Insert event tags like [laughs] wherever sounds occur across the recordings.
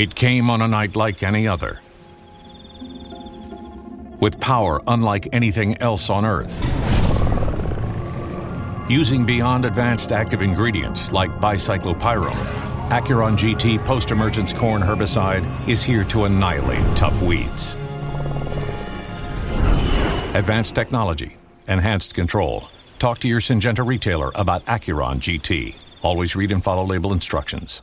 It came on a night like any other. With power unlike anything else on Earth. Using beyond advanced active ingredients like bicyclopyrone, Acuron GT post emergence corn herbicide is here to annihilate tough weeds. Advanced technology, enhanced control. Talk to your Syngenta retailer about Acuron GT. Always read and follow label instructions.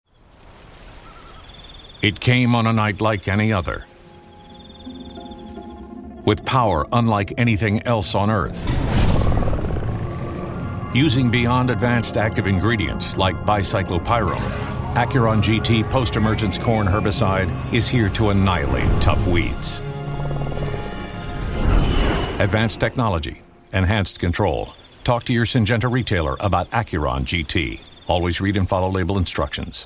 It came on a night like any other. With power unlike anything else on Earth. Using beyond advanced active ingredients like bicyclopyrone, Acuron GT post emergence corn herbicide is here to annihilate tough weeds. Advanced technology, enhanced control. Talk to your Syngenta retailer about Acuron GT. Always read and follow label instructions.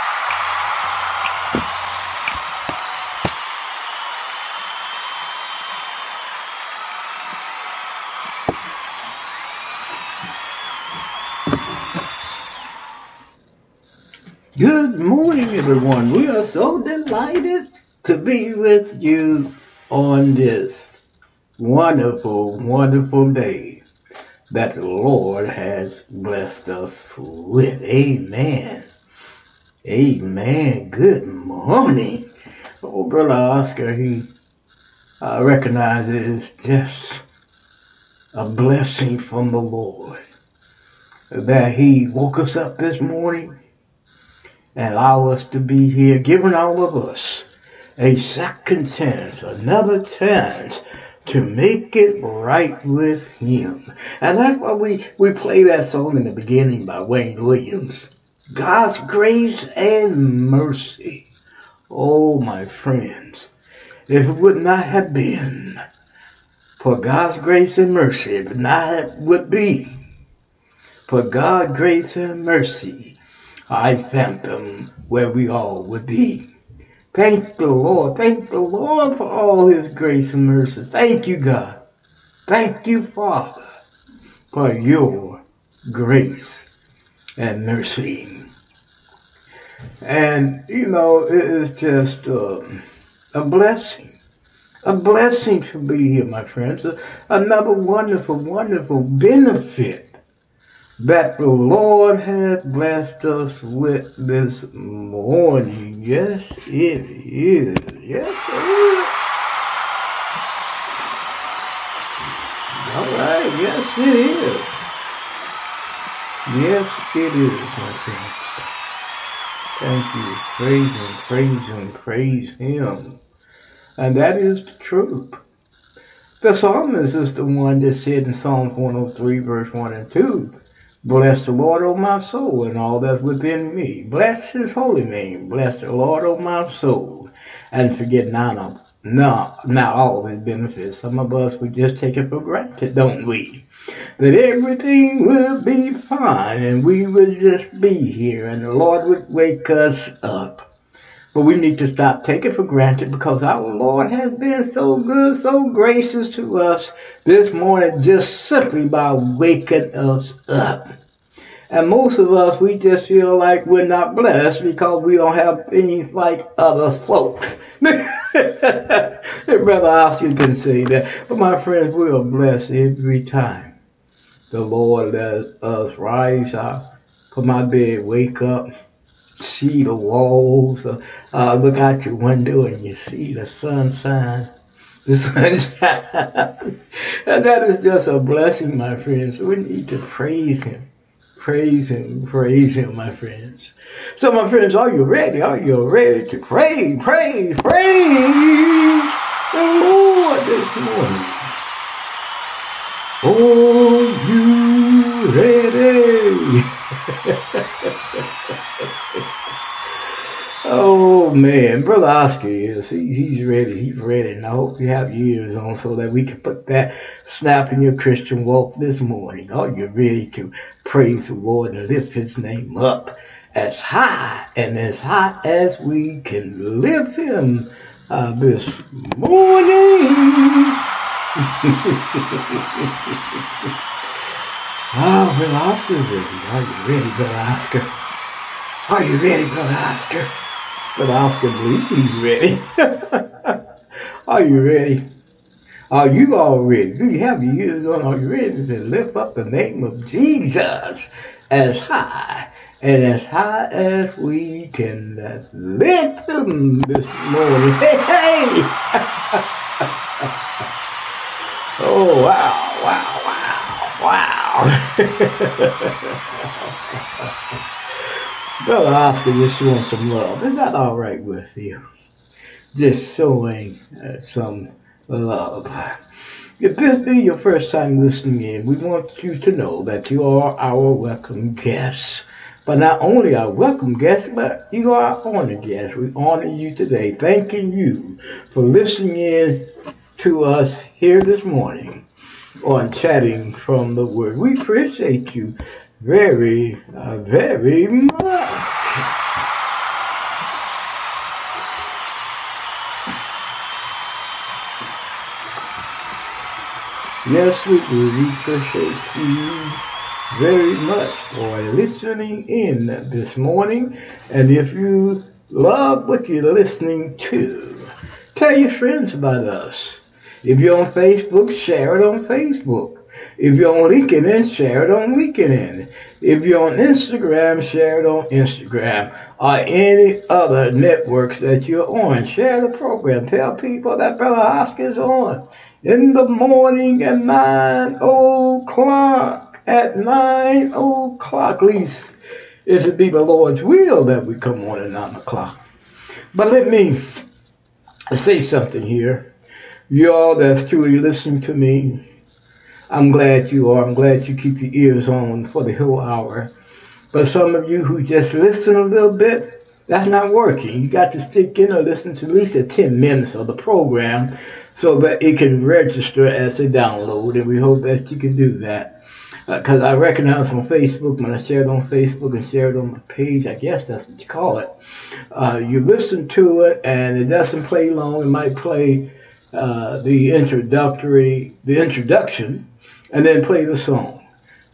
Good morning, everyone. We are so delighted to be with you on this wonderful, wonderful day that the Lord has blessed us with. Amen. Amen. Good morning. Oh, Brother Oscar, he uh, recognizes just a blessing from the Lord that he woke us up this morning allow us to be here, giving all of us a second chance, another chance to make it right with Him. And that's why we, we play that song in the beginning by Wayne Williams. God's grace and mercy. Oh, my friends, if it would not have been for God's grace and mercy, if it not would be for God's grace and mercy, I thank them where we all would be. Thank the Lord. Thank the Lord for all his grace and mercy. Thank you, God. Thank you, Father, for your grace and mercy. And, you know, it is just uh, a blessing. A blessing to be here, my friends. Another wonderful, wonderful benefit that the Lord has blessed us with this morning. Yes, it is. Yes, it is. All right. Yes, it is. Yes, it is, my friends. Thank you. Praise Him, praise Him, praise Him. And that is the truth. The psalmist is the one that said in Psalm 103, verse 1 and 2, Bless the Lord, O my soul, and all that's within me. Bless his holy name. Bless the Lord, O my soul. And forget not, of, not, not all of his benefits. Some of us, we just take it for granted, don't we? That everything will be fine and we will just be here and the Lord would wake us up. But we need to stop taking for granted because our Lord has been so good, so gracious to us this morning just simply by waking us up. And most of us, we just feel like we're not blessed because we don't have things like other folks. [laughs] Brother Oscar can say that. But my friends, we are blessed every time. The Lord let us rise up from our bed, wake up, see the walls, uh, uh, look out your window and you see the sunshine. [laughs] The sunshine. and [laughs] that is just a blessing, my friends. We need to praise Him. Praise Him, praise Him, my friends. So, my friends, are you ready? Are you ready to praise, praise, praise the Lord this morning? Are you ready? [laughs] Oh man, brother Oscar is he, he's ready. He's ready, and I hope you have your ears on so that we can put that snap in your Christian walk this morning. Are you ready to praise the Lord and lift His name up as high and as high as we can lift Him uh, this morning? [laughs] Ah, brother Oscar's ready. Are you ready, brother Oscar? Are you ready, brother Oscar? Brother Oscar believes he's ready. Are you ready? [laughs] Are you all ready? Do you have your ears on? Are you ready to lift up the name of Jesus as high and as high as we can lift him this morning? [laughs] Hey! [laughs] oh, wow, wow, wow, wow. [laughs] Brother Oscar just showing some love. Is that all right with you? Just showing uh, some love. If this be your first time listening in, we want you to know that you are our welcome guests. But not only our welcome guests, but you are our honored guests. We honor you today, thanking you for listening in to us here this morning on Chatting from the Word. We appreciate you very, uh, very much. Yes, we. We appreciate you very much for listening in this morning. And if you love what you're listening to, tell your friends about us. If you're on Facebook, share it on Facebook. If you're on LinkedIn, share it on LinkedIn. If you're on Instagram, share it on Instagram or any other networks that you're on. Share the program. Tell people that Brother Oscar's on in the morning at 9 o'clock. At 9 o'clock, at least if it be the Lord's will that we come on at 9 o'clock. But let me say something here. You all that's truly listening to me, I'm glad you are. I'm glad you keep your ears on for the whole hour. But some of you who just listen a little bit, that's not working. You got to stick in or listen to at least a 10 minutes of the program so that it can register as a download. And we hope that you can do that. Because uh, I recognize on Facebook, when I share it on Facebook and share it on my page, I guess that's what you call it. Uh, you listen to it and it doesn't play long. It might play uh, the introductory, the introduction, and then play the song.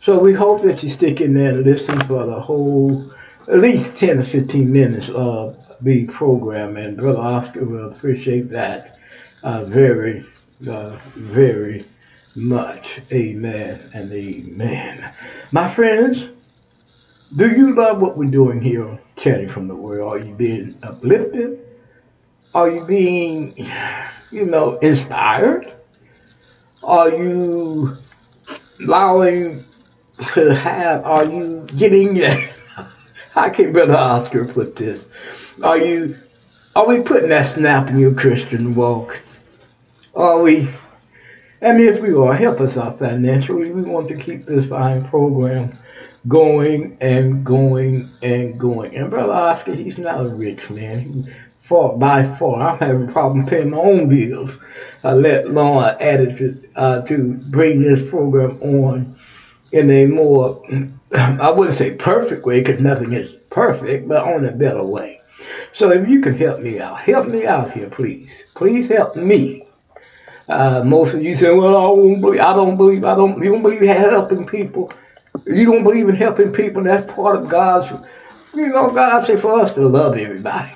So we hope that you stick in there and listen for the whole, at least 10 or 15 minutes of the program. And Brother Oscar will appreciate that uh, very, uh, very much. Amen and amen. My friends, do you love what we're doing here, chatting from the Word? Are you being uplifted? Are you being, you know, inspired? Are you allowing to have, are you getting, how [laughs] can't Brother Oscar put this? Are you, are we putting that snap in your Christian walk? Are we, I mean, if we are, help us out financially. We want to keep this fine program going and going and going. And Brother Oscar, he's not a rich man. He, far by far, I'm having a problem paying my own bills. I let I added to, uh, to bring this program on in a more, [clears throat] I wouldn't say perfect way, because nothing is perfect, but on a better way. So if you can help me out, help me out here, please. Please help me. Uh, most of you say, well, I don't believe, I don't believe, I don't, you don't believe in helping people. You don't believe in helping people. That's part of God's, you know, God said for us to love everybody.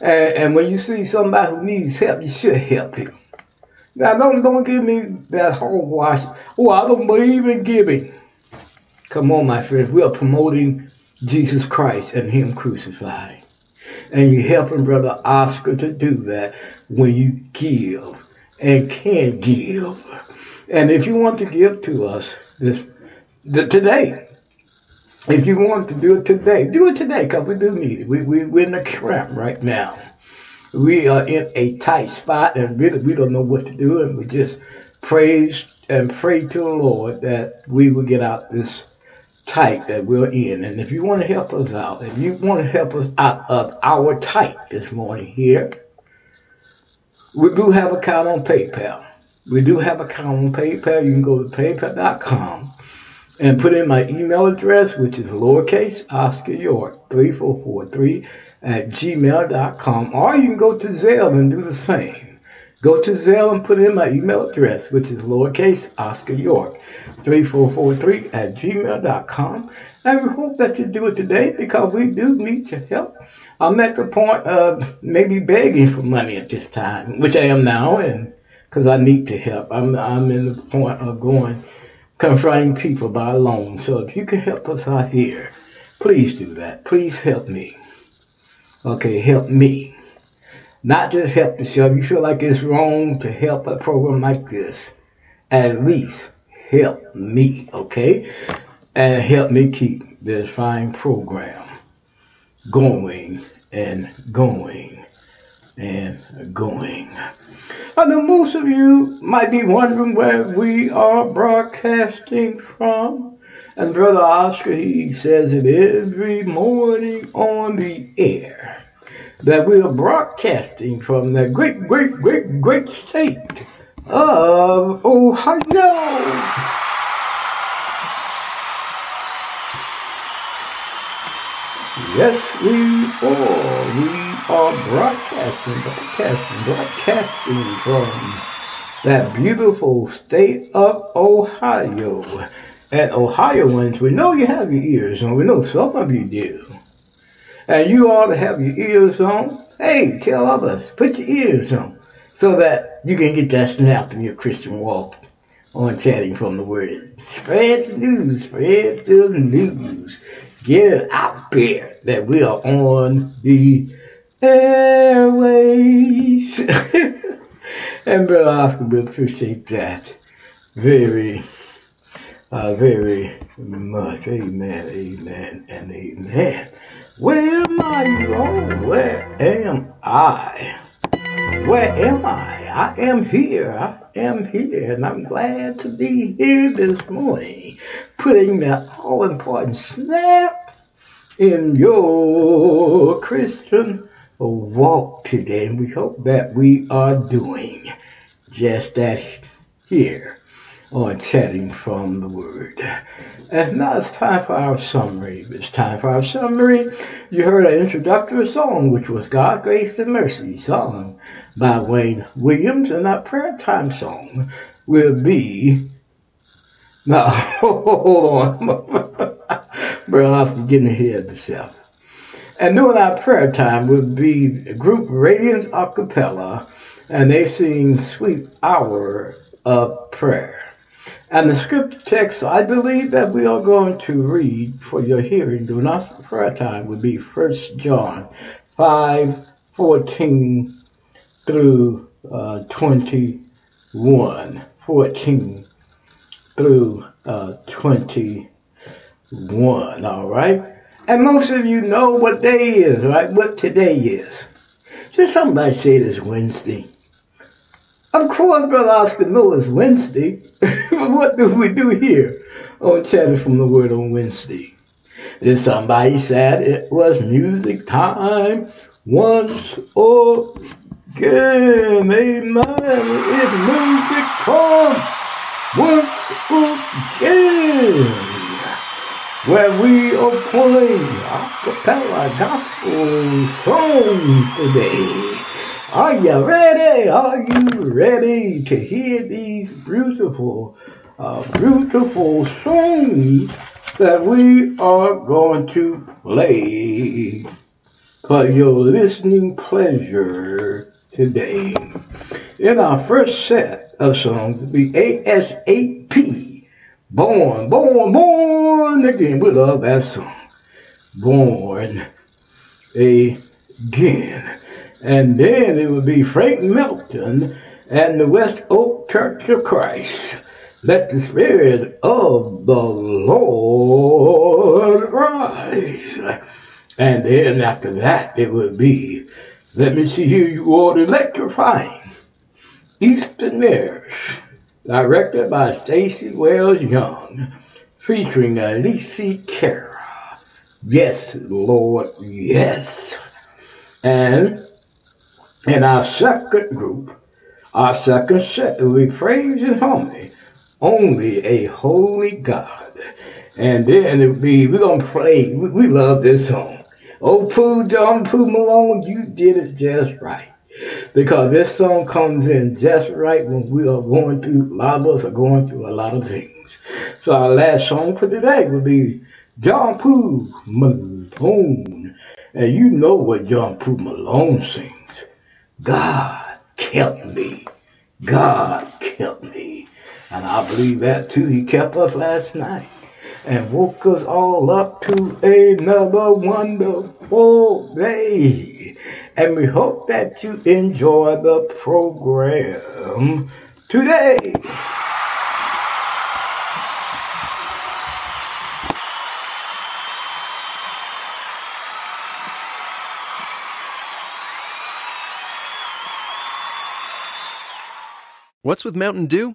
And, and when you see somebody who needs help, you should help him. Now, don't, don't give me that whole wash. Oh, I don't believe in giving. Come on, my friends. We are promoting Jesus Christ and Him crucified. And you're helping Brother Oscar to do that when you give and can give. And if you want to give to us this the, today, if you want to do it today, do it today because we do need it. We, we, we're in a cramp right now. We are in a tight spot and really we don't know what to do. And we just praise and pray to the Lord that we will get out this tight that we're in. And if you want to help us out, if you want to help us out of our tight this morning here, we do have an account on PayPal. We do have an account on PayPal. You can go to paypal.com and put in my email address, which is lowercase Oscar York 3443 at gmail.com. Or you can go to Zelle and do the same. Go to Zelle and put in my email address, which is lowercase Oscar York 3443 at gmail.com. And we hope that you do it today because we do need your help. I'm at the point of maybe begging for money at this time, which I am now, and because I need to help. I'm, I'm in the point of going confronting people by loan. So if you can help us out here, please do that. Please help me. Okay, help me. Not just help the show. If you feel like it's wrong to help a program like this, at least help me, okay? And help me keep this fine program going and going and going. I know most of you might be wondering where we are broadcasting from. And Brother Oscar, he says it every morning on the air that we are broadcasting from the great, great, great, great state of Ohio. Yes, we are. We are broadcasting, broadcasting, broadcasting from that beautiful state of Ohio. And Ohioans, we know you have your ears on. We know some of you do. And you ought to have your ears on. Hey, tell others, put your ears on so that you can get that snap in your Christian walk on chatting from the word. Spread the news, spread the news. Get it out there that we are on the airways. and Brother Oscar will appreciate that very, uh, very much. Amen, amen, and amen. Where am I, Lord? Where am I? Where am I? I am here. I am here, and I'm glad to be here this morning, putting that all important snap in your Christian walk today. And we hope that we are doing just that here on Chatting from the Word. And now it's time for our summary. It's time for our summary. You heard an introductory song, which was God, Grace, and Mercy, sung by Wayne Williams, and our prayer time song will be. Now, [laughs] hold on. Brother Oscar getting ahead of himself. And during our prayer time will be the group Radiance Acapella, and they sing Sweet Hour of Prayer. And the scripture text I believe that we are going to read for your hearing during our prayer time would be 1 John 5 14 through uh, 21. 14 through uh, 21. All right? And most of you know what day is, right? What today is. Just somebody say it's Wednesday. Of course, Brother Oscar knows it's Wednesday. [laughs] but what do we do here oh, on Chatting from the Word on Wednesday? Then somebody said it was music time once again. Amen. It's music time once again. Where we are playing a cappella gospel songs today. Are you ready? Are you ready to hear these beautiful, uh, beautiful songs that we are going to play for your listening pleasure today? In our first set of songs, the ASAP, Born, Born, Born Again. We love that song. born again. And then it would be Frank Milton and the West Oak Church of Christ. Let the Spirit of the Lord rise. And then after that, it would be, let me see here, you all electrifying. Eastern Mirrors, directed by Stacy Wells Young, featuring Alicia Cara. Yes, Lord, yes. And in our second group, our second set, we praise and harmony, only a holy God. And then it'll be, we're going to play, we, we love this song. Oh, Pooh, John Pooh Malone, you did it just right. Because this song comes in just right when we are going through, a lot of us are going through a lot of things. So our last song for today will be John Pooh Malone. And you know what John Pooh Malone sings. God kept me. God kept me. And I believe that too. He kept us last night and woke us all up to another wonderful day. And we hope that you enjoy the program today. What's with Mountain Dew?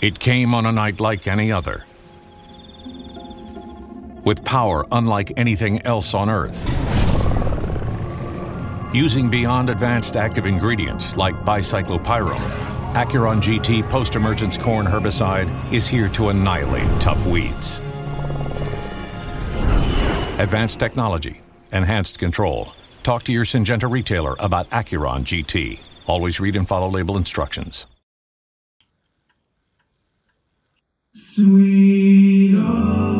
It came on a night like any other. With power unlike anything else on Earth. Using beyond advanced active ingredients like bicyclopyrone, Acuron GT post emergence corn herbicide is here to annihilate tough weeds. Advanced technology, enhanced control. Talk to your Syngenta retailer about Acuron GT. Always read and follow label instructions. Cool.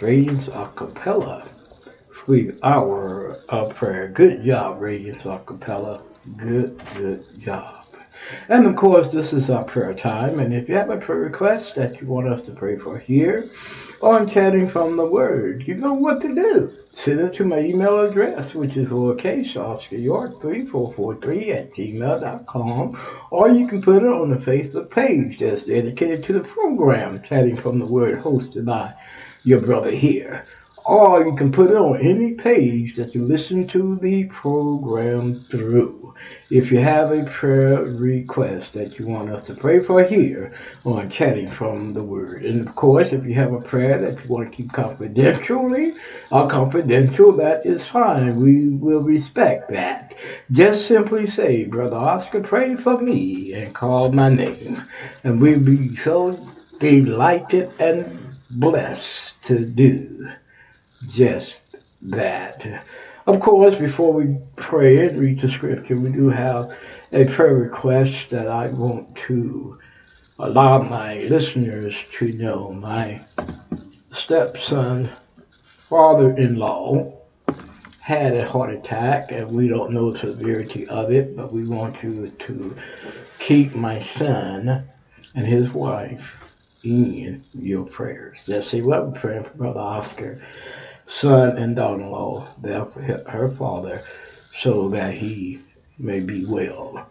Radiance a cappella. Sweet hour of prayer. Good job, Radiance a cappella. Good, good job. And of course, this is our prayer time. And if you have a prayer request that you want us to pray for here on Chatting from the Word, you know what to do. Send it to my email address, which is lowercase Oscar York 3443 at gmail.com, or you can put it on the Facebook page that's dedicated to the program, Chatting from the Word, hosted by your brother here. Or you can put it on any page that you listen to the program through. If you have a prayer request that you want us to pray for here on Chatting from the Word. And of course, if you have a prayer that you want to keep confidentially or confidential, that is fine. We will respect that. Just simply say, Brother Oscar, pray for me and call my name. And we'll be so delighted and blessed to do just that. Of course, before we pray and read the scripture, we do have a prayer request that I want to allow my listeners to know. My stepson, father in law, had a heart attack, and we don't know the severity of it, but we want you to keep my son and his wife in your prayers. Let's see what we're praying for Brother Oscar son and daughter-in-law, her father, so that he may be well.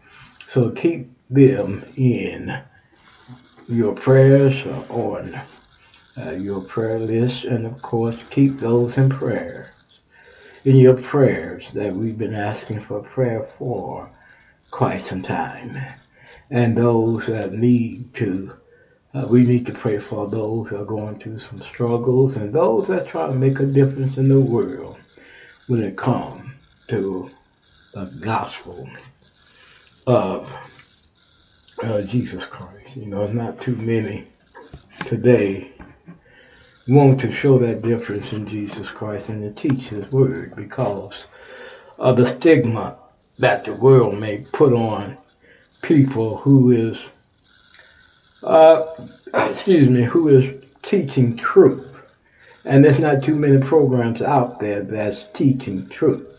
So keep them in your prayers on uh, your prayer list, and of course, keep those in prayer. In your prayers that we've been asking for prayer for quite some time, and those that need to uh, we need to pray for those who are going through some struggles and those that try to make a difference in the world when it comes to the gospel of uh, Jesus Christ. You know, not too many today want to show that difference in Jesus Christ and to teach His word because of the stigma that the world may put on people who is uh, [coughs] excuse me, who is teaching truth. And there's not too many programs out there that's teaching truth.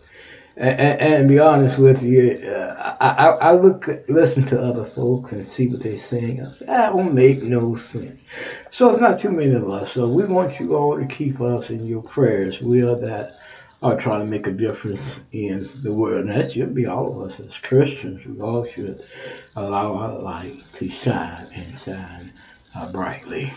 And, and, and be honest with you, uh, I, I, look, listen to other folks and see what they're saying. I say, that won't make no sense. So it's not too many of us. So we want you all to keep us in your prayers. We are that are trying to make a difference in the world. And that should be all of us as Christians. We all should allow our light to shine and shine uh, brightly.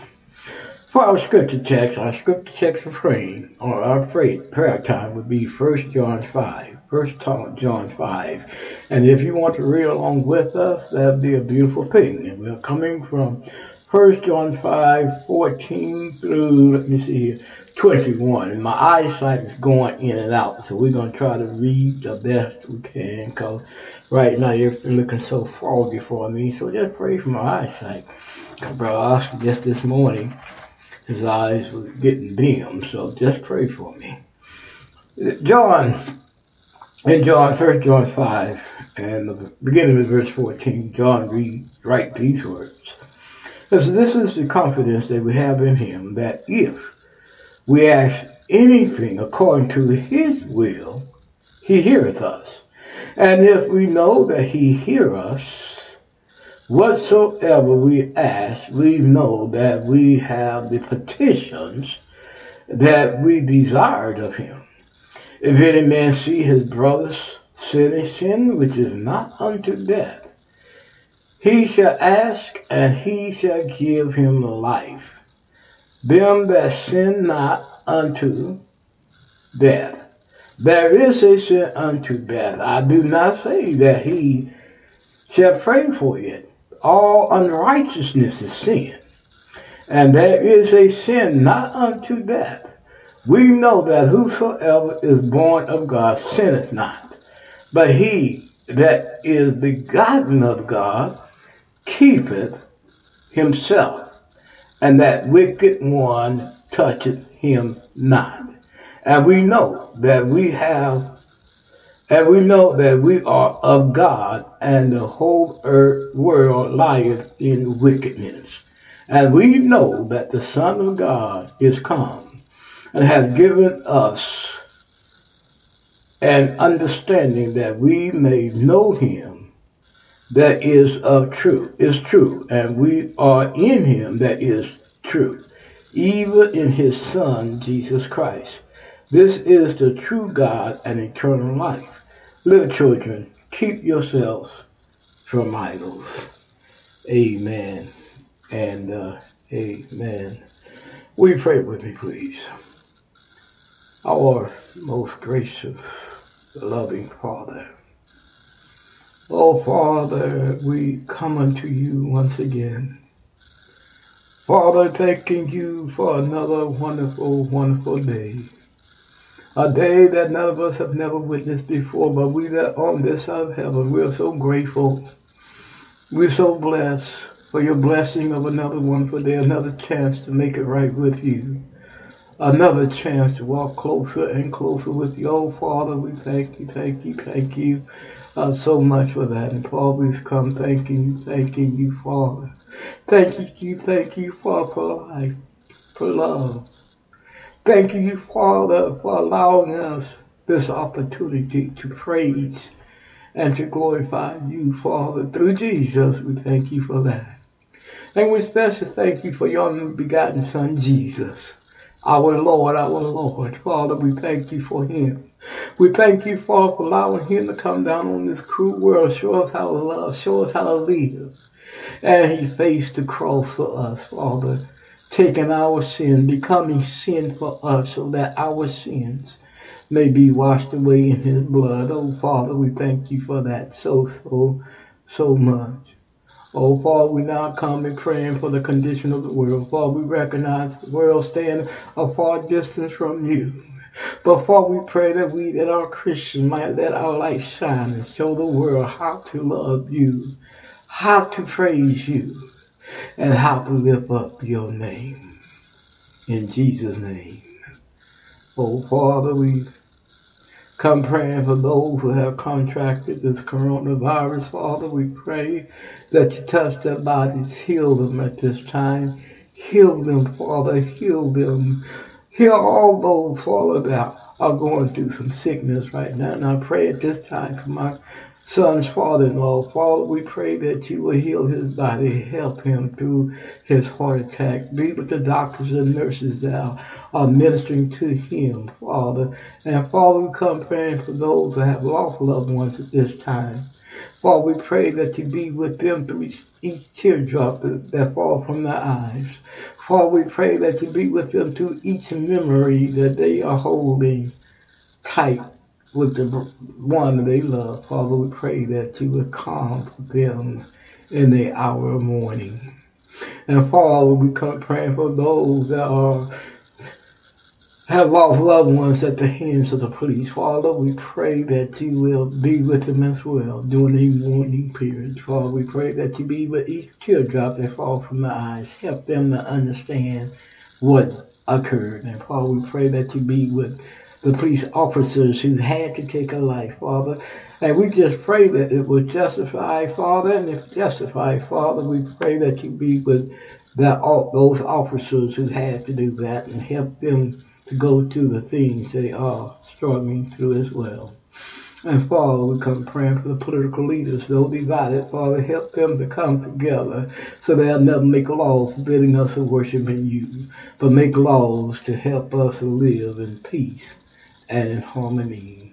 For our scripture text, our scripture text for praying, or our pray, prayer time would be 1 John 5. 1 John 5. And if you want to read along with us, that'd be a beautiful thing. And we're coming from 1 John 5, 14 through, let me see here, 21. And my eyesight is going in and out, so we're going to try to read the best we can because right now you're looking so foggy for me. So just pray for my eyesight. Brother Oscar, just this morning, his eyes were getting dim, so just pray for me. John, in John, 1 John 5, and the beginning of verse 14, John read, write these words. This is the confidence that we have in him, that if we ask anything according to his will, he heareth us. And if we know that he hear us, whatsoever we ask, we know that we have the petitions that we desired of him. If any man see his brother sin a sin which is not unto death, He shall ask, and he shall give him life. Them that sin not unto death. There is a sin unto death. I do not say that he shall pray for it. All unrighteousness is sin. And there is a sin not unto death. We know that whosoever is born of God sinneth not. But he that is begotten of God keepeth himself, and that wicked one toucheth him not. And we know that we have, and we know that we are of God, and the whole earth world lieth in wickedness. And we know that the Son of God is come and has given us an understanding that we may know him that is of truth, is true, and we are in him that is true, even in his Son, Jesus Christ. This is the true God and eternal life. Little children, keep yourselves from idols. Amen and uh, amen. We pray with me, please. Our most gracious, loving Father. Oh, Father, we come unto you once again. Father, thanking you for another wonderful, wonderful day. A day that none of us have never witnessed before, but we that on this side of heaven, we are so grateful. We're so blessed for your blessing of another wonderful day, another chance to make it right with you. Another chance to walk closer and closer with you. Oh, Father, we thank you, thank you, thank you uh, so much for that. And Father, we've come thanking you, thanking you, Father. Thank you, thank you, Father, for life, for love. Thank you, Father, for allowing us this opportunity to praise and to glorify you, Father, through Jesus. We thank you for that. And we especially thank you for your begotten Son, Jesus, our Lord, our Lord. Father, we thank you for him. We thank you, Father, for allowing him to come down on this cruel world, show us how to love, show us how to live. And he faced the cross for us, Father, taking our sin, becoming sin for us, so that our sins may be washed away in his blood. Oh, Father, we thank you for that so, so, so much. Oh, Father, we now come and praying for the condition of the world. Father, we recognize the world stand a far distance from you. But Father, we pray that we that our Christians might let our light shine and show the world how to love you, how to praise you, and how to lift up your name. In Jesus' name. Oh, Father, we come praying for those who have contracted this coronavirus. Father, we pray that you touch their bodies, heal them at this time. Heal them, Father, heal them. Heal all those, Father, that are going through some sickness right now. And I pray at this time for my son's father-in-law. Father, we pray that you will heal his body, help him through his heart attack. Be with the doctors and nurses that are ministering to him, Father. And Father, we come praying for those that have lost loved ones at this time. Father, we pray that you be with them through each, each teardrop that, fall from their eyes. Father, we pray that you be with them through each memory that they are holding tight with the one they love. Father, we pray that you would calm them in the hour of mourning. And Father, we come praying for those that are have lost loved ones at the hands of the police. Father, we pray that you will be with them as well during the mourning period. Father, we pray that you be with each teardrop that falls from the eyes. Help them to understand what occurred. And Father, we pray that you be with the police officers who had to take a life, Father. And we just pray that it was justified, Father. And if justified, Father, we pray that you be with that those officers who had to do that and help them to go to the things they are struggling through as well. And Father, we come praying for the political leaders, though divided. Father, help them to come together so they'll never make laws forbidding us from worshiping you, but make laws to help us live in peace and in harmony.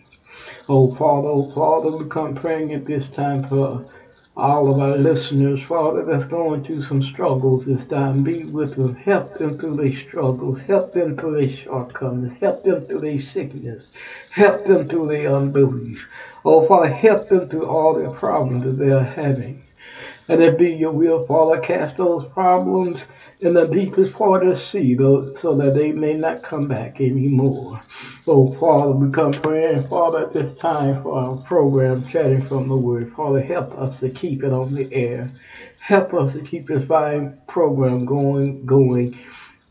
Oh Father, oh Father, we come praying at this time for all of our listeners, Father, that's going through some struggles this time. Be with them. Help them through their struggles. Help them through their shortcomings. Help them through their sickness. Help them through their unbelief. Oh, Father, help them through all their problems that they are having. And it be your will, Father, cast those problems in the deepest part of the sea, so that they may not come back anymore. Oh, Father, we come praying, Father, at this time for our program, Chatting from the Word. Father, help us to keep it on the air. Help us to keep this fine program going, going,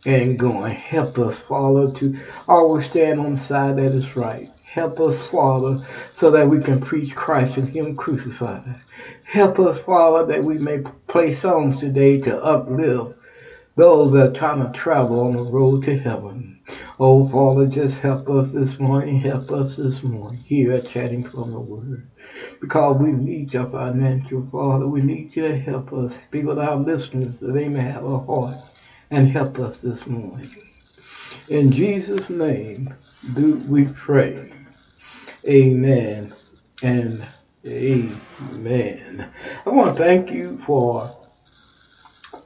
and going. Help us, Father, to always stand on the side that is right. Help us, Father, so that we can preach Christ and Him crucified. Help us, Father, that we may play songs today to uplift that are trying to travel on the road to heaven. Oh, Father, just help us this morning. Help us this morning here at Chatting from the Word. Because we need your financial, Father. We need you to help us. Be with our listeners that they may have a heart and help us this morning. In Jesus' name do we pray. Amen and amen. I want to thank you for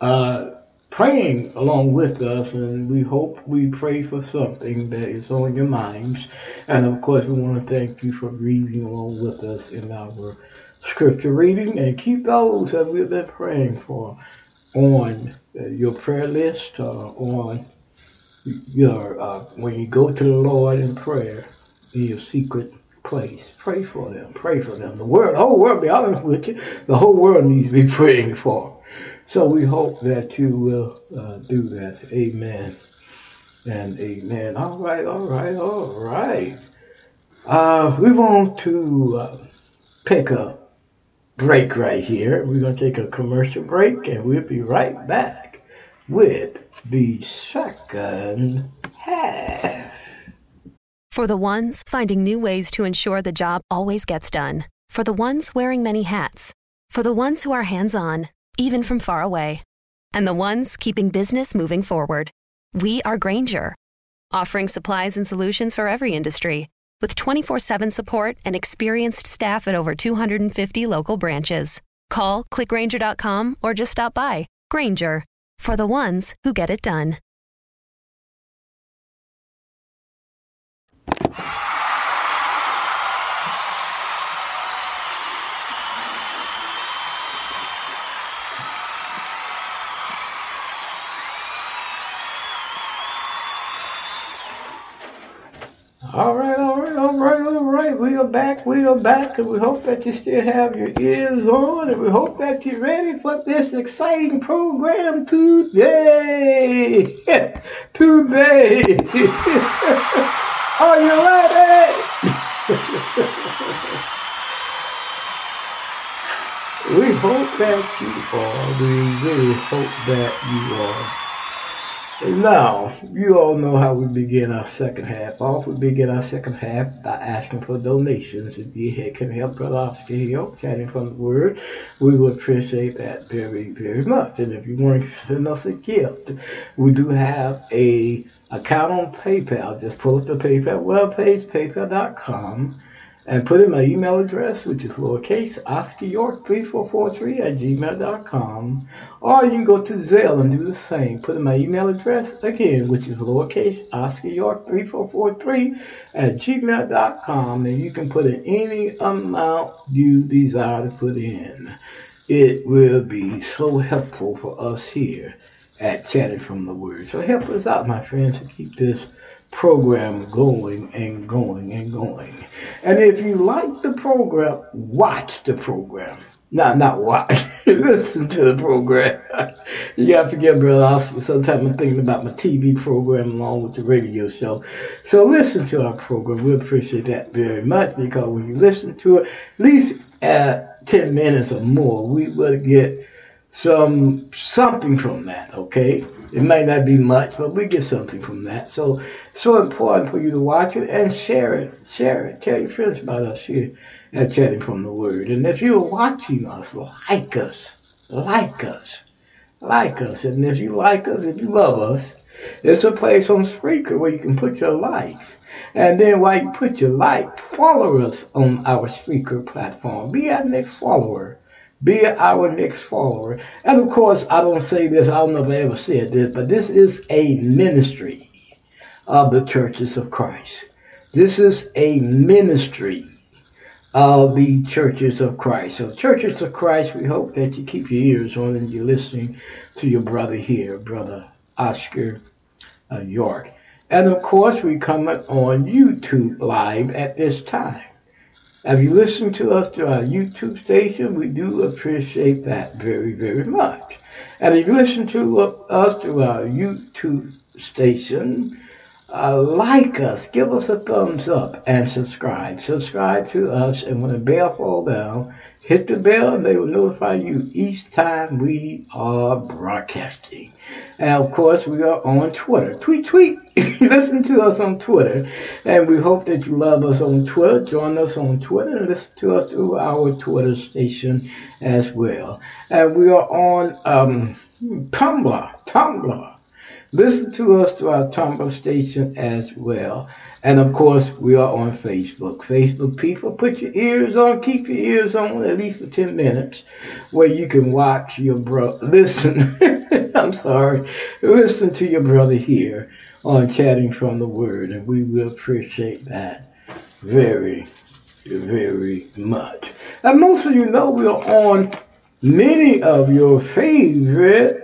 uh, praying along with us, and we hope we pray for something that is on your minds. And of course, we want to thank you for reading along with us in our scripture reading, and keep those that we've been praying for on uh, your prayer list, uh, on your uh, when you go to the Lord in prayer in your secret place. Pray for them. Pray for them. The world, the whole world, be honest with you, the whole world needs to be praying for. So we hope that you will uh, do that. Amen and amen. All right, all right, all right. Uh, we want to uh, pick a break right here. We're going to take a commercial break and we'll be right back with the second half. For the ones finding new ways to ensure the job always gets done. For the ones wearing many hats. For the ones who are hands on, even from far away. And the ones keeping business moving forward. We are Grainger, offering supplies and solutions for every industry. With 24 7 support and experienced staff at over 250 local branches. Call clickgrainger.com or just stop by. Grainger, for the ones who get it done. All right, all right, all right, all right. We are back, we are back, and we hope that you still have your ears on, and we hope that you're ready for this exciting program today. [laughs] today. [laughs] are you ready? [laughs] we hope that you are. We really hope that you are. Now, you all know how we begin our second half off. We begin our second half by asking for donations. If you can help Brother Oscar here, chatting from the Word, we would appreciate that very, very much. And if you want to send us a gift, we do have a account on PayPal. Just up the PayPal webpage, paypal.com, and put in my email address, which is lowercase Oscar York 3443 at gmail.com. Or you can go to Zelle and do the same. Put in my email address again, which is lowercase Oscar York 3443 at gmail.com. And you can put in any amount you desire to put in. It will be so helpful for us here at Chatting from the Word. So help us out, my friends, to keep this program going and going and going. And if you like the program, watch the program. Not not watch. [laughs] Listen to the program. [laughs] you gotta forget, brother. Oscar. Sometimes I'm thinking about my TV program along with the radio show. So listen to our program. We appreciate that very much because when you listen to it, at least at ten minutes or more, we will get some something from that. Okay. It might not be much, but we get something from that. So, so important for you to watch it and share it. Share it. Tell your friends about us here at Chatting from the Word. And if you're watching us, like us. Like us. Like us. And if you like us, if you love us, there's a place on Spreaker where you can put your likes. And then while you put your like, follow us on our Spreaker platform. Be our next follower. Be our next follower. And of course, I don't say this, I don't know if I ever said this, but this is a ministry of the churches of Christ. This is a ministry of the churches of Christ. So, churches of Christ, we hope that you keep your ears on and you're listening to your brother here, brother Oscar uh, York. And of course, we come on YouTube live at this time. Have you listened to us to our YouTube station, we do appreciate that very, very much. And if you listen to us through our YouTube station, uh, like us, give us a thumbs up, and subscribe. Subscribe to us, and when the bell falls down, hit the bell, and they will notify you each time we are broadcasting. And of course, we are on Twitter. Tweet, tweet. [laughs] listen to us on Twitter, and we hope that you love us on Twitter. Join us on Twitter and listen to us through our Twitter station as well. And we are on um, Tumblr. Tumblr. Listen to us through our Tumblr station as well. And of course, we are on Facebook. Facebook people, put your ears on, keep your ears on at least for 10 minutes where you can watch your brother, listen, [laughs] I'm sorry, listen to your brother here on Chatting from the Word. And we will appreciate that very, very much. And most of you know we are on many of your favorite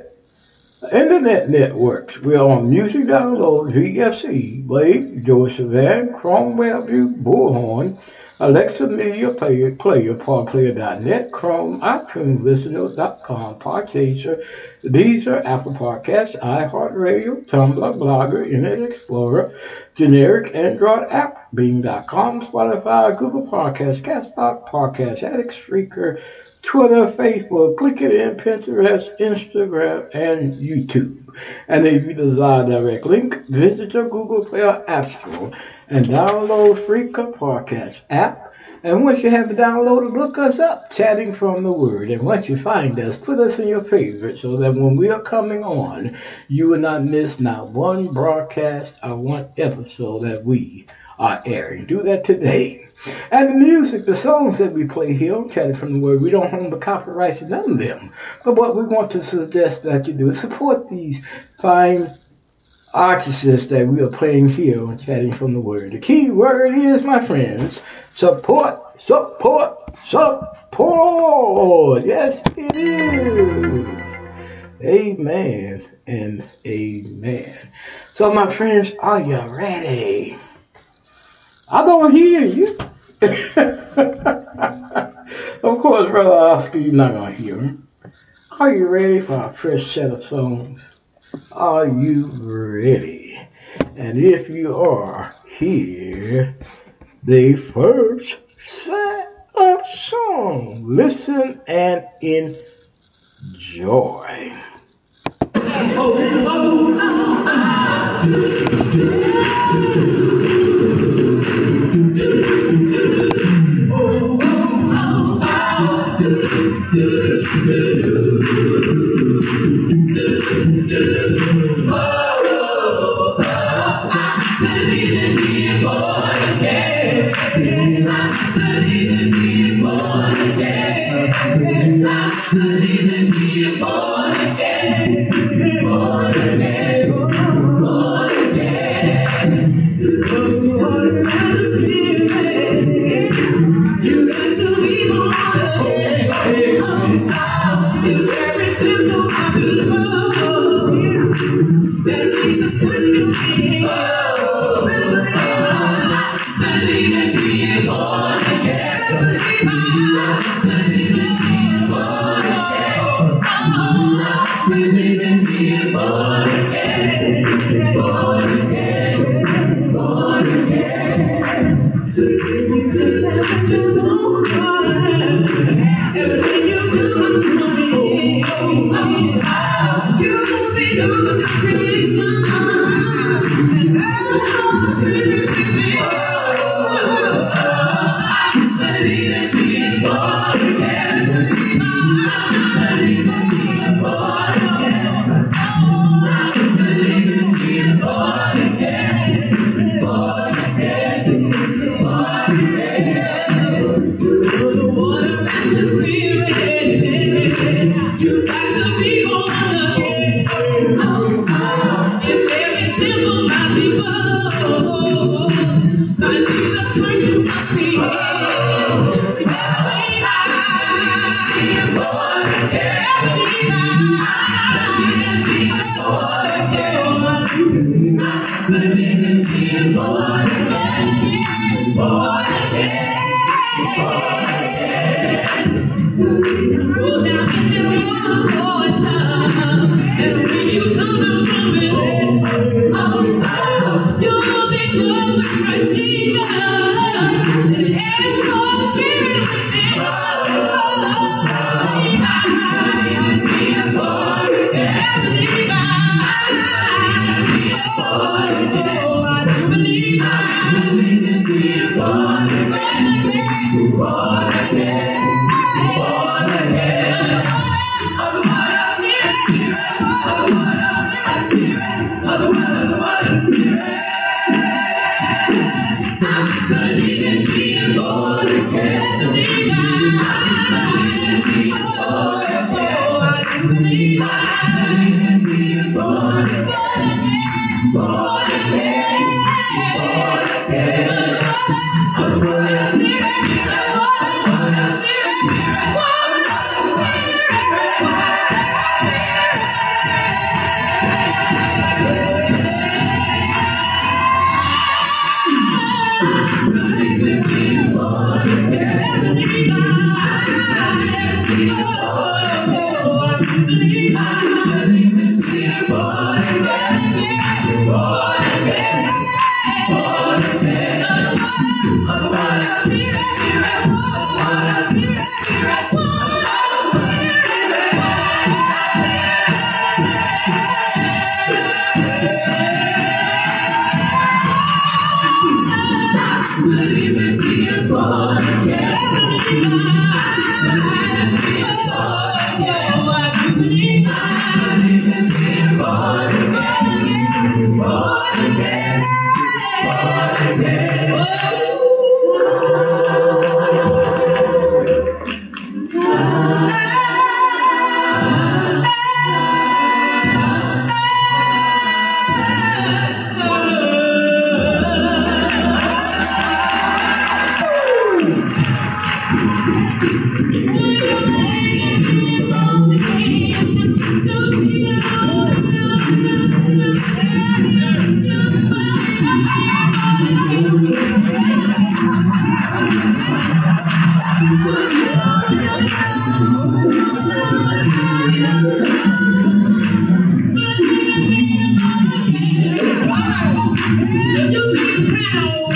Internet networks. We're on Music Download, VFC, Blade, JioSaavn, Chrome WebView, Bullhorn, Alexa Media Player, Player, PodPlayer.net, Chrome, iTunes, Listener.com, Podchaser, Deezer, Apple Podcasts, iHeartRadio, Tumblr, Blogger, Internet Explorer, generic Android app, Bing.com, Spotify, Google Podcasts, Castbox, Podcast Addict, Spreaker, Twitter, Facebook, LinkedIn, Pinterest, Instagram, and YouTube. And if you desire a direct link, visit your Google Play or App Store and download Spreaker Podcast app. And once you have it downloaded, look us up, Chatting from the Word. And once you find us, put us in your favorites so that when we are coming on, you will not miss not one broadcast or one episode that we are airing. Do that today. And the music, the songs that we play here on Chatting from the Word, we don't own the copyrights to none of them. But what we want to suggest that you do is support these fine artists that we are playing here on Chatting from the Word. The key word is, my friends, support, support, support. Yes, it is. Amen and amen. So, my friends, are you ready? I don't hear you. of course, Brother Oscar, you're not going to hear him. Are you ready for a fresh set of songs? Are you ready? And if you are, here the first set of song. Listen and enjoy. Everybody,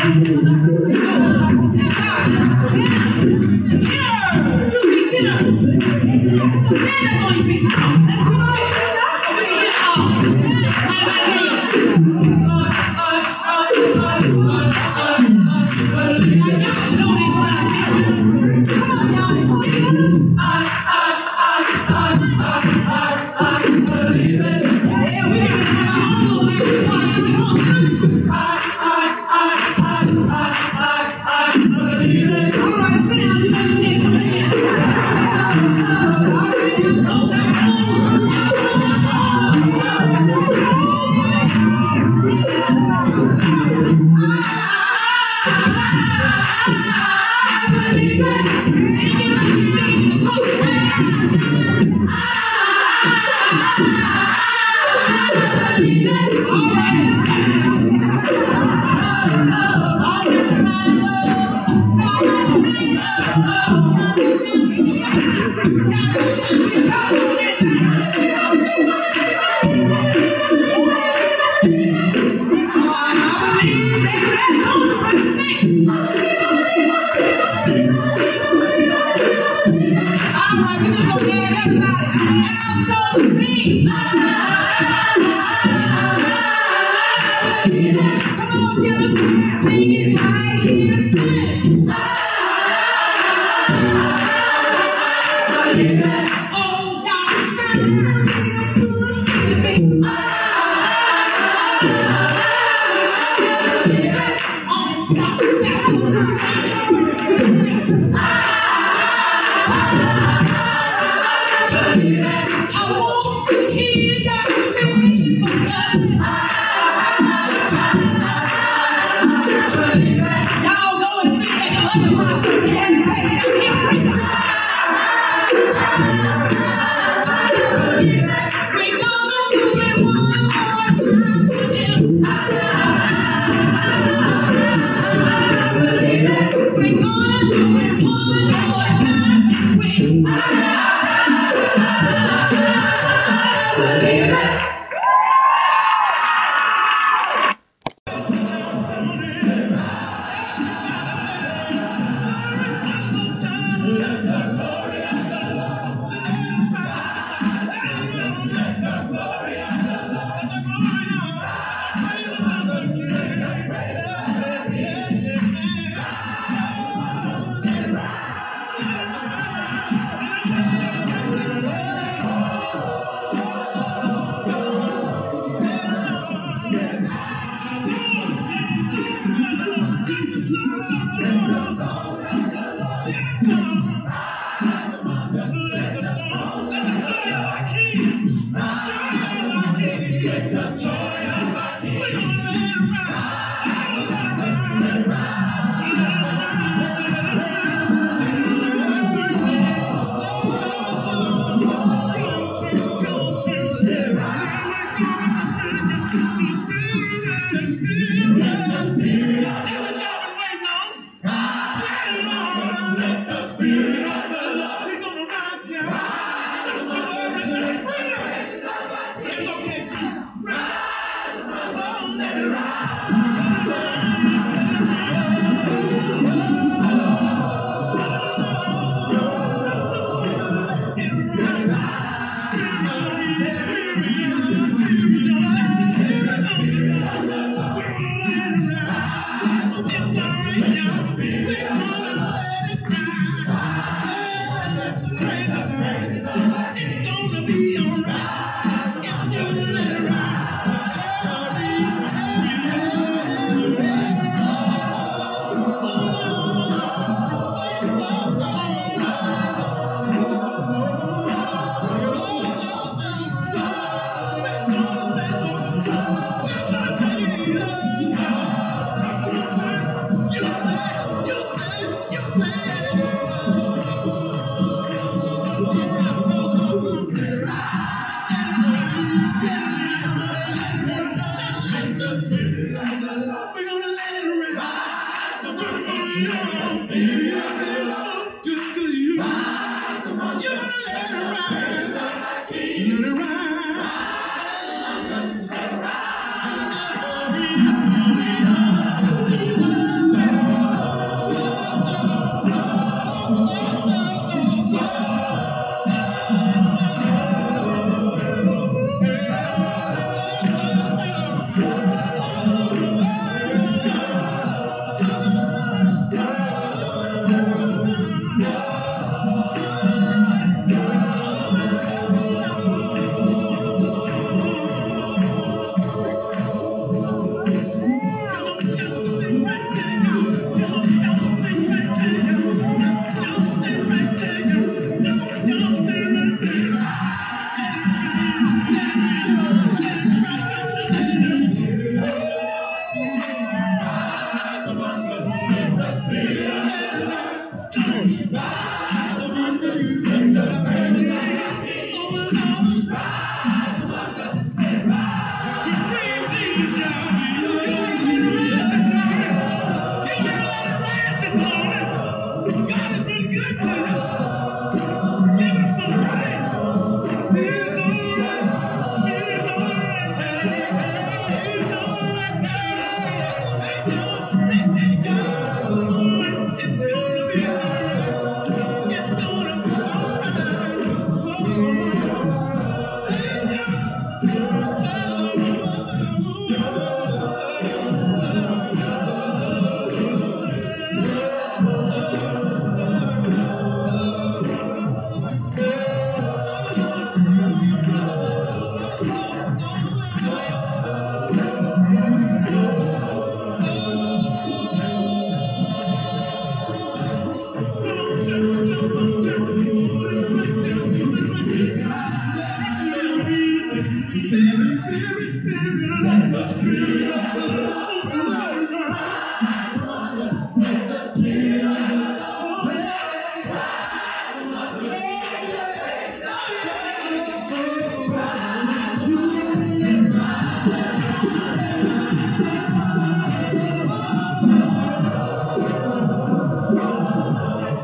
Yeah.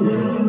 Yeah.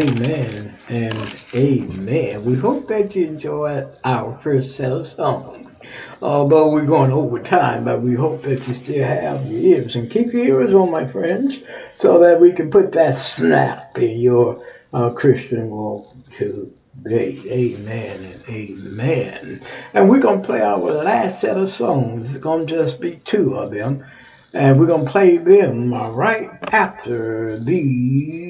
Amen and amen. We hope that you enjoyed our first set of songs. Although we're going over time, but we hope that you still have your ears and keep your ears on, my friends, so that we can put that snap in your uh, Christian walk today. Amen and amen. And we're going to play our last set of songs. It's going to just be two of them. And we're going to play them right after these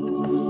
His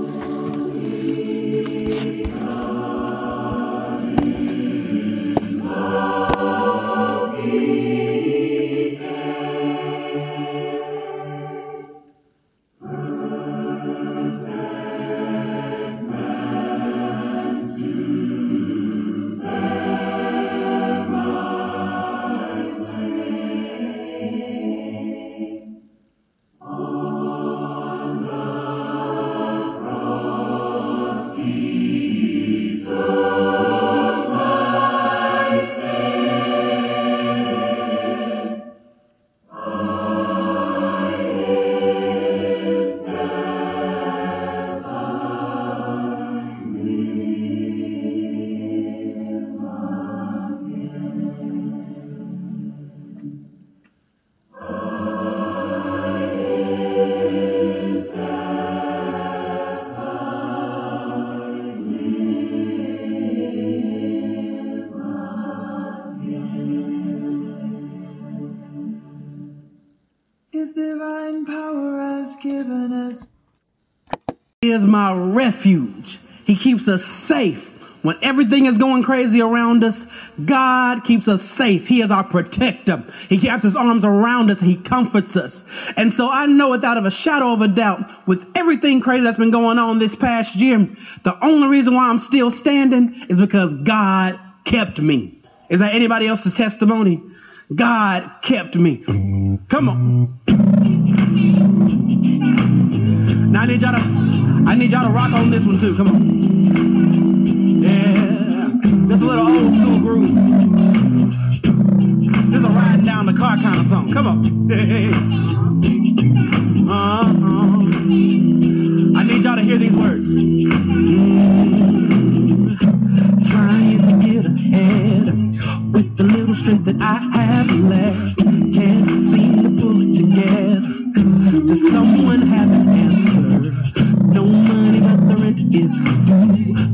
keeps us safe. When everything is going crazy around us, God keeps us safe. He is our protector. He keeps his arms around us. He comforts us. And so I know without a shadow of a doubt, with everything crazy that's been going on this past year, the only reason why I'm still standing is because God kept me. Is that anybody else's testimony? God kept me. Come on. Now I need y'all to, I need y'all to rock on this one too. Come on. Yeah, just a little old school groove. This is a riding down the car kind of song. Come on. Hey. Uh-uh. I need y'all to hear these words. Trying to get ahead with the little strength that I have left. Can't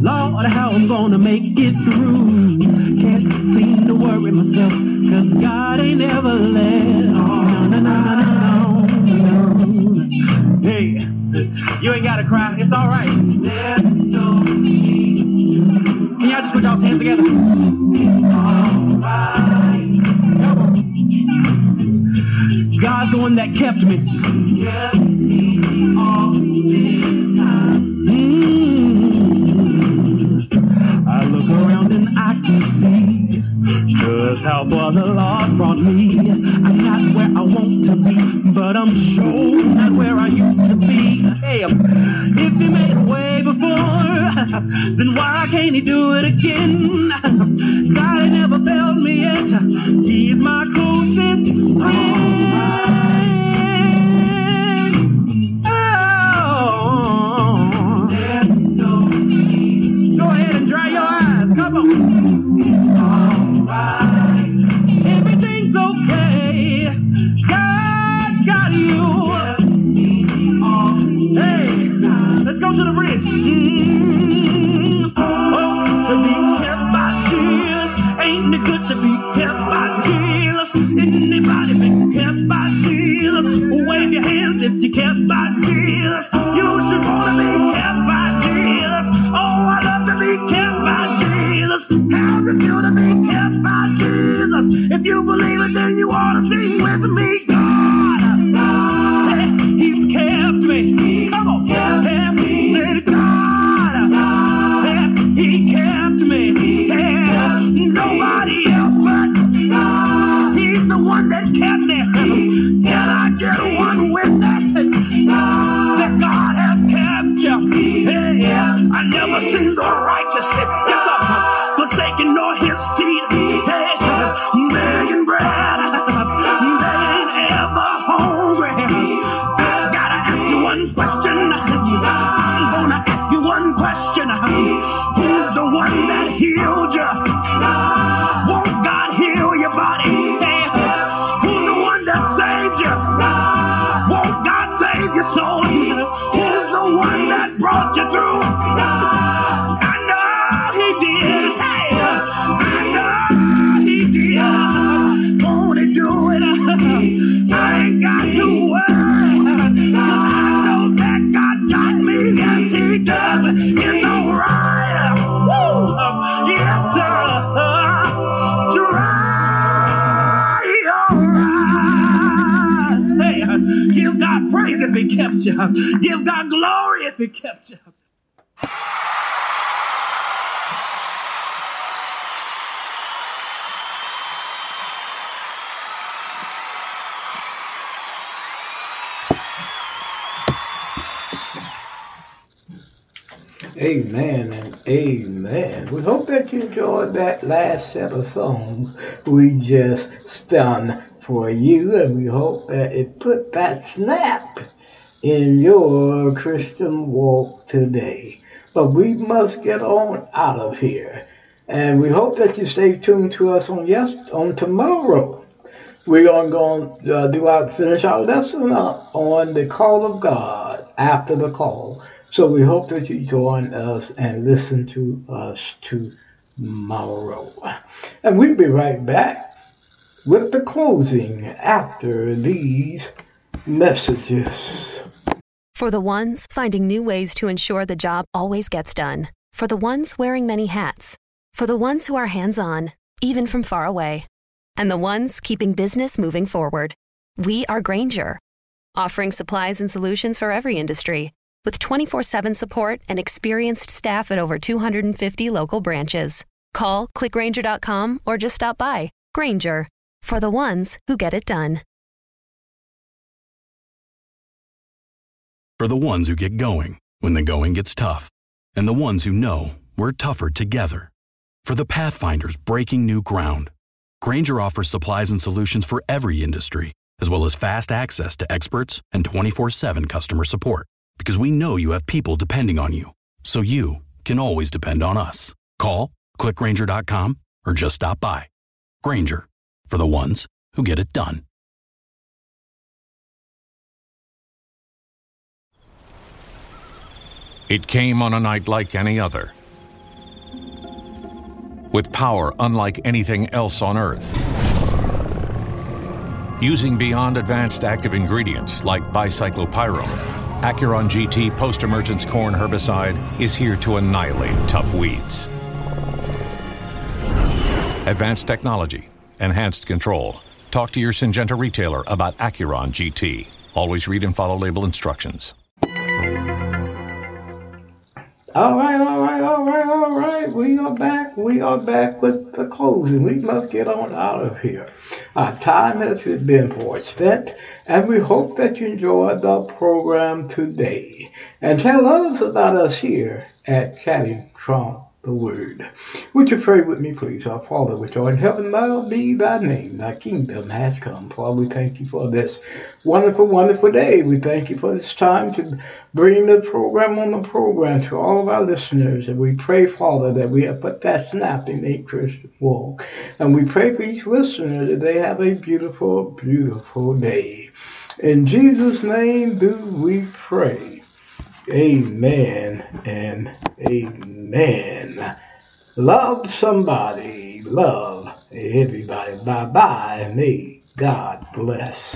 Lord, how I'm gonna make it through. Can't seem to worry myself, cause God ain't never left. Oh, no, no, no, no, no, no. Hey, you ain't gotta cry, it's alright. Can y'all just put y'all's hands together? God's the one that kept me. Mm. Far the laws brought me. I'm not where I want to be, but I'm sure not where I used to be. Hey, um, if He made a way before, then why can't He do it again? God ain't never failed me yet. He's my closest friend. Amen and amen. We hope that you enjoyed that last set of songs we just spun for you, and we hope that it put that snap in your Christian walk today. But we must get on out of here, and we hope that you stay tuned to us on yes on tomorrow. We're going to go uh, do our finish our lesson on the call of God after the call. So we hope that you join us and listen to us tomorrow. And we'll be right back with the closing after these messages. For the ones finding new ways to ensure the job always gets done. For the ones wearing many hats. For the ones who are hands on, even from far away. And the ones keeping business moving forward. We are Grainger, offering supplies and solutions for every industry. With 24 7 support and experienced staff at over 250 local branches. Call clickgrainger.com or just stop by. Grainger, for the ones who get it done. For the ones who get going when the going gets tough. And the ones who know we're tougher together. For the Pathfinders breaking new ground. Grainger offers supplies and solutions for every industry, as well as fast access to experts and 24 7 customer support. Because we know you have people depending on you. So you can always depend on us. Call, clickgrainger.com, or just stop by. Grainger, for the ones who get it done. It came on a night like any other. With power unlike anything else on Earth. Using beyond advanced active ingredients like bicyclopyrone, Acuron GT post emergence corn herbicide is here to annihilate tough weeds. Advanced technology, enhanced control. Talk to your Syngenta retailer about Acuron GT. Always read and follow label instructions. All right, all right, all right, all right. We are back. We are back with the closing. We must get on out of here. Our time has been for spent, and we hope that you enjoyed the program today. And tell others about us here at Chatting from the Word. Would you pray with me, please? Our Father, which art in heaven, hallowed be thy name. Thy kingdom has come. Father, we thank you for this wonderful, wonderful day. We thank you for this time to bring the program on the program to all of our listeners. And we pray, Father, that we have put that snap in a Christian walk. And we pray for each listener that they have a beautiful, beautiful day. In Jesus' name do we pray. Amen and amen. Love somebody. Love everybody. Bye bye. May God bless.